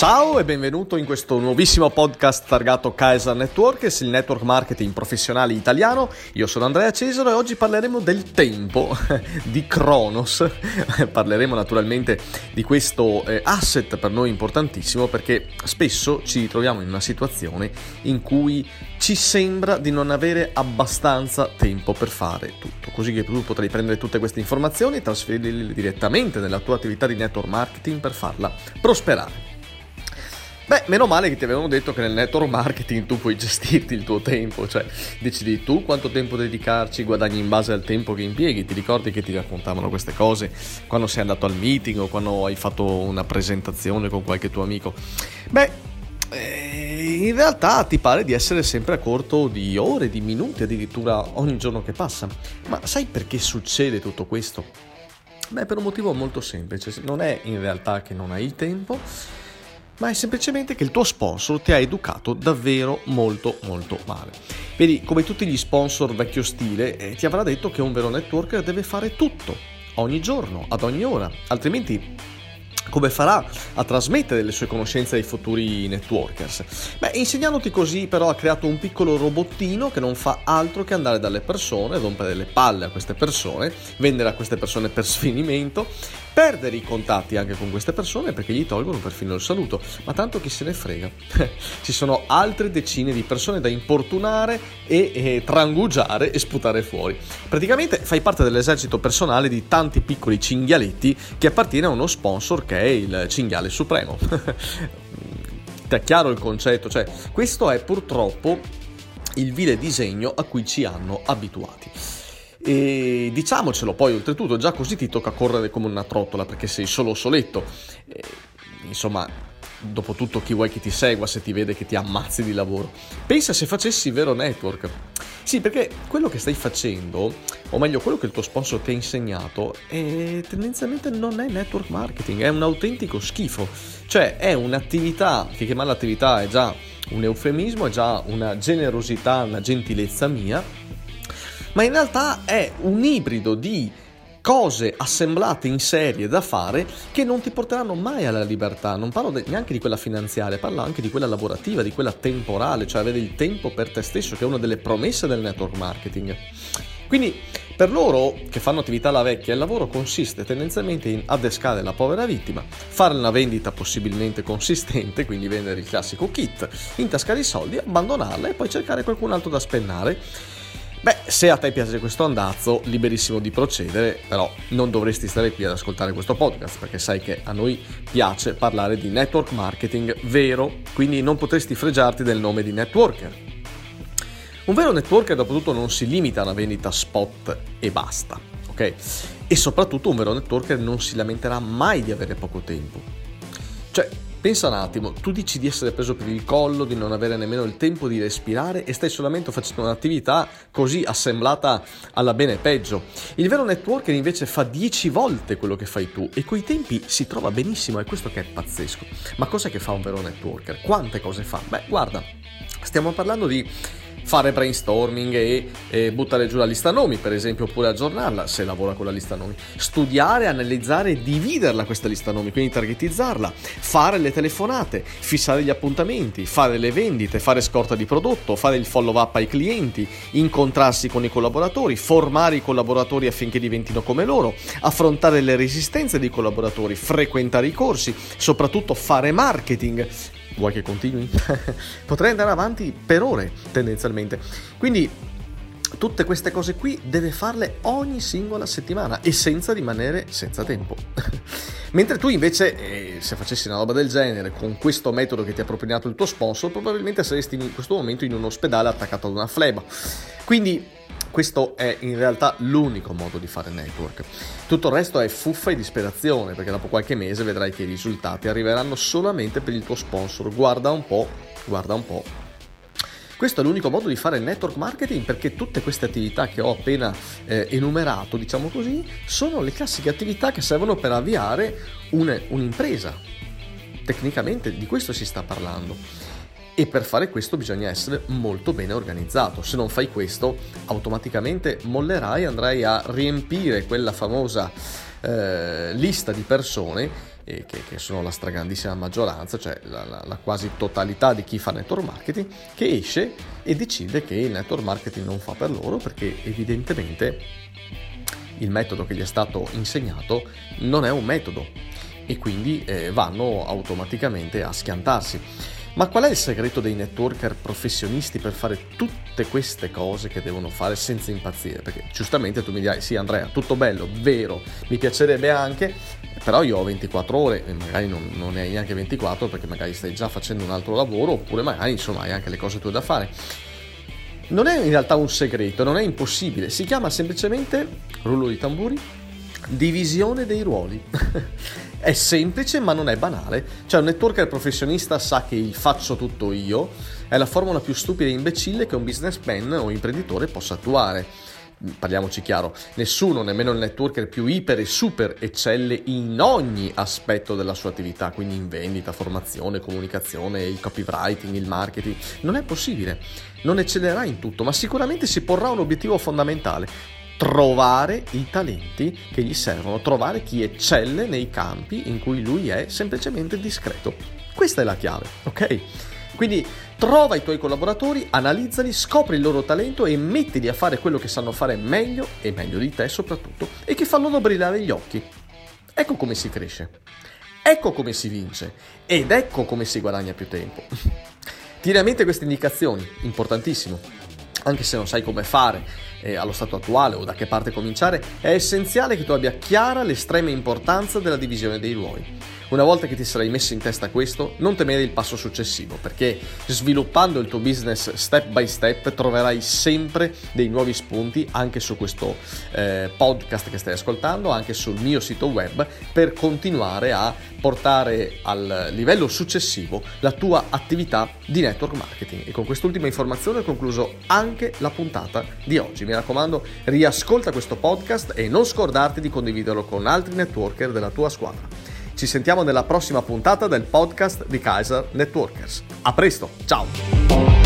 Ciao e benvenuto in questo nuovissimo podcast targato Kaiser Networkers, il network marketing professionale italiano. Io sono Andrea Cesaro e oggi parleremo del tempo, di Kronos. parleremo naturalmente di questo eh, asset per noi importantissimo perché spesso ci ritroviamo in una situazione in cui ci sembra di non avere abbastanza tempo per fare tutto, così che tu potrai prendere tutte queste informazioni e trasferirle direttamente nella tua attività di network marketing per farla prosperare. Beh, meno male che ti avevano detto che nel network marketing tu puoi gestirti il tuo tempo, cioè decidi tu quanto tempo dedicarci, guadagni in base al tempo che impieghi. Ti ricordi che ti raccontavano queste cose quando sei andato al meeting o quando hai fatto una presentazione con qualche tuo amico? Beh, eh, in realtà ti pare di essere sempre a corto di ore, di minuti addirittura ogni giorno che passa. Ma sai perché succede tutto questo? Beh, per un motivo molto semplice. Non è in realtà che non hai il tempo ma è semplicemente che il tuo sponsor ti ha educato davvero molto molto male. Vedi, come tutti gli sponsor vecchio stile, eh, ti avrà detto che un vero networker deve fare tutto, ogni giorno, ad ogni ora, altrimenti come farà a trasmettere le sue conoscenze ai futuri networkers? Beh, insegnandoti così però ha creato un piccolo robottino che non fa altro che andare dalle persone, rompere le palle a queste persone, vendere a queste persone per sfinimento, perdere i contatti anche con queste persone perché gli tolgono perfino il saluto, ma tanto chi se ne frega. Ci sono altre decine di persone da importunare e, e trangugiare e sputare fuori. Praticamente fai parte dell'esercito personale di tanti piccoli cinghialetti che appartiene a uno sponsor che è il cinghiale supremo. Ti è chiaro il concetto? Cioè, questo è purtroppo il vile disegno a cui ci hanno abituati. E diciamocelo poi, oltretutto, già così ti tocca correre come una trottola perché sei solo soletto. E, insomma, dopo tutto chi vuoi che ti segua se ti vede che ti ammazzi di lavoro. Pensa se facessi vero network. Sì, perché quello che stai facendo, o meglio quello che il tuo sponsor ti ha insegnato, è, tendenzialmente non è network marketing, è un autentico schifo. Cioè è un'attività, che chiamare l'attività è già un eufemismo, è già una generosità, una gentilezza mia, ma in realtà è un ibrido di cose assemblate in serie da fare che non ti porteranno mai alla libertà. Non parlo de- neanche di quella finanziaria, parlo anche di quella lavorativa, di quella temporale, cioè avere il tempo per te stesso, che è una delle promesse del network marketing. Quindi per loro che fanno attività alla vecchia, il lavoro consiste tendenzialmente in adescare la povera vittima, fare una vendita possibilmente consistente, quindi vendere il classico kit, intascare i soldi, abbandonarla e poi cercare qualcun altro da spennare se a te piace questo andazzo, liberissimo di procedere, però non dovresti stare qui ad ascoltare questo podcast perché sai che a noi piace parlare di network marketing vero, quindi non potresti fregiarti del nome di networker. Un vero networker dopo tutto non si limita a una vendita spot e basta, ok? E soprattutto un vero networker non si lamenterà mai di avere poco tempo. Cioè, Pensa un attimo, tu dici di essere preso per il collo, di non avere nemmeno il tempo di respirare e stai solamente facendo un'attività così assemblata alla bene e peggio. Il vero networker invece fa 10 volte quello che fai tu e coi tempi si trova benissimo, è questo che è pazzesco. Ma cos'è che fa un vero networker? Quante cose fa? Beh, guarda, stiamo parlando di fare brainstorming e, e, buttare giù la lista nomi, per esempio, oppure aggiornarla se lavora con la lista nomi. Studiare, analizzare e dividerla questa lista nomi, quindi targetizzarla, fare le telefonate, fissare gli appuntamenti, fare le vendite, fare scorta di prodotto, fare il follow up ai clienti, incontrarsi con i collaboratori, formare i collaboratori affinché diventino come loro, affrontare le resistenze dei collaboratori, frequentare i corsi, soprattutto fare marketing, vuoi che continui? Potrei andare avanti per ore tendenzialmente. Quindi tutte queste cose qui deve farle ogni singola settimana e senza rimanere senza tempo. Mentre tu invece, eh, se facessi una roba del genere con questo metodo che ti ha propinato il tuo sponsor, probabilmente saresti in questo momento in un ospedale attaccato ad una fleba. Quindi questo è in realtà l'unico modo di fare network. Tutto il resto è fuffa e disperazione, perché dopo qualche mese vedrai che i risultati arriveranno solamente per il tuo sponsor. Guarda un po', guarda un po'. Questo è l'unico modo di fare network marketing perché tutte queste attività che ho appena eh, enumerato, diciamo così, sono le classiche attività che servono per avviare un, un'impresa. Tecnicamente di questo si sta parlando e per fare questo bisogna essere molto bene organizzato. Se non fai questo, automaticamente mollerai andrai a riempire quella famosa eh, lista di persone che, che, sono la stragrandissima maggioranza, cioè la, la, la, quasi totalità di chi fa network marketing, che esce e decide che il network marketing non fa per loro perché evidentemente il metodo che gli è stato insegnato non è un metodo e quindi eh, vanno automaticamente a schiantarsi. Ma qual è il segreto dei networker professionisti per fare tutte queste cose che devono fare senza impazzire? Perché giustamente tu mi dirai, sì Andrea, tutto bello, vero, mi piacerebbe anche, però io ho 24 ore e magari non, non ne hai neanche 24 perché magari stai già facendo un altro lavoro oppure magari insomma hai anche le cose tue da fare. Non è in realtà un segreto, non è impossibile, si chiama semplicemente, rullo di tamburi, divisione dei ruoli. È semplice ma non è banale. Cioè un networker professionista sa che il faccio tutto io è la formula più stupida e imbecille che un businessman o imprenditore possa attuare. Parliamoci chiaro, nessuno, nemmeno il networker più iper e super eccelle in ogni aspetto della sua attività, quindi in vendita, formazione, comunicazione, il copywriting, il marketing. Non è possibile. Non eccellerà in tutto, ma sicuramente si porrà un obiettivo fondamentale, trovare i talenti che gli servono, trovare chi eccelle nei campi in cui lui è semplicemente discreto. Questa è la chiave, ok? Quindi trova i tuoi collaboratori, analizzali, scopri il loro talento e mettili a fare quello che sanno fare meglio e meglio di te soprattutto e che fanno brillare gli occhi. Ecco come si cresce. Ecco come si vince ed ecco come si guadagna più tempo. Tieni a mente queste indicazioni, importantissimo. Anche se non sai come fare, eh, allo stato attuale o da che parte cominciare, è essenziale che tu abbia chiara l'estrema importanza della divisione dei ruoli. Una volta che ti sarai messo in testa questo, non temere il passo successivo, perché sviluppando il tuo business step by step troverai sempre dei nuovi spunti anche su questo eh, podcast che stai ascoltando, anche sul mio sito web, per continuare a portare al livello successivo la tua attività di network marketing. E con quest'ultima informazione ho concluso anche la puntata di oggi. Mi raccomando, riascolta questo podcast e non scordarti di condividerlo con altri networker della tua squadra. Ci sentiamo nella prossima puntata del podcast di Kaiser Networkers. A presto, ciao!